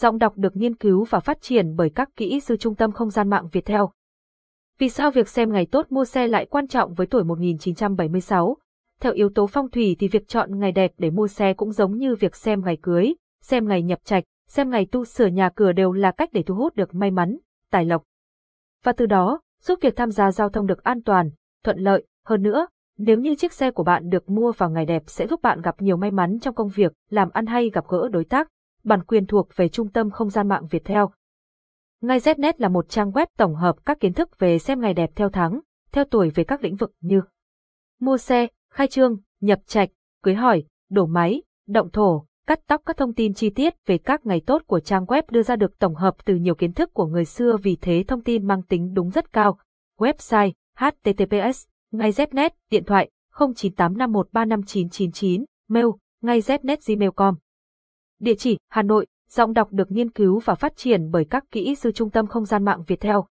Giọng đọc được nghiên cứu và phát triển bởi các kỹ sư Trung tâm Không gian mạng Việt Theo. Vì sao việc xem ngày tốt mua xe lại quan trọng với tuổi 1976? Theo yếu tố phong thủy thì việc chọn ngày đẹp để mua xe cũng giống như việc xem ngày cưới, xem ngày nhập trạch, xem ngày tu sửa nhà cửa đều là cách để thu hút được may mắn, tài lộc. Và từ đó, giúp việc tham gia giao thông được an toàn, thuận lợi, hơn nữa, nếu như chiếc xe của bạn được mua vào ngày đẹp sẽ giúp bạn gặp nhiều may mắn trong công việc, làm ăn hay gặp gỡ đối tác, bản quyền thuộc về Trung tâm Không gian mạng Việt Theo. Ngay Znet là một trang web tổng hợp các kiến thức về xem ngày đẹp theo tháng, theo tuổi về các lĩnh vực như mua xe, khai trương, nhập trạch, cưới hỏi, đổ máy, động thổ, cắt tóc các thông tin chi tiết về các ngày tốt của trang web đưa ra được tổng hợp từ nhiều kiến thức của người xưa vì thế thông tin mang tính đúng rất cao. Website https ngay Znet điện thoại 0985135999 mail ngay Znet gmail.com Địa chỉ Hà Nội, giọng đọc được nghiên cứu và phát triển bởi các kỹ sư Trung tâm Không gian mạng Việt Theo.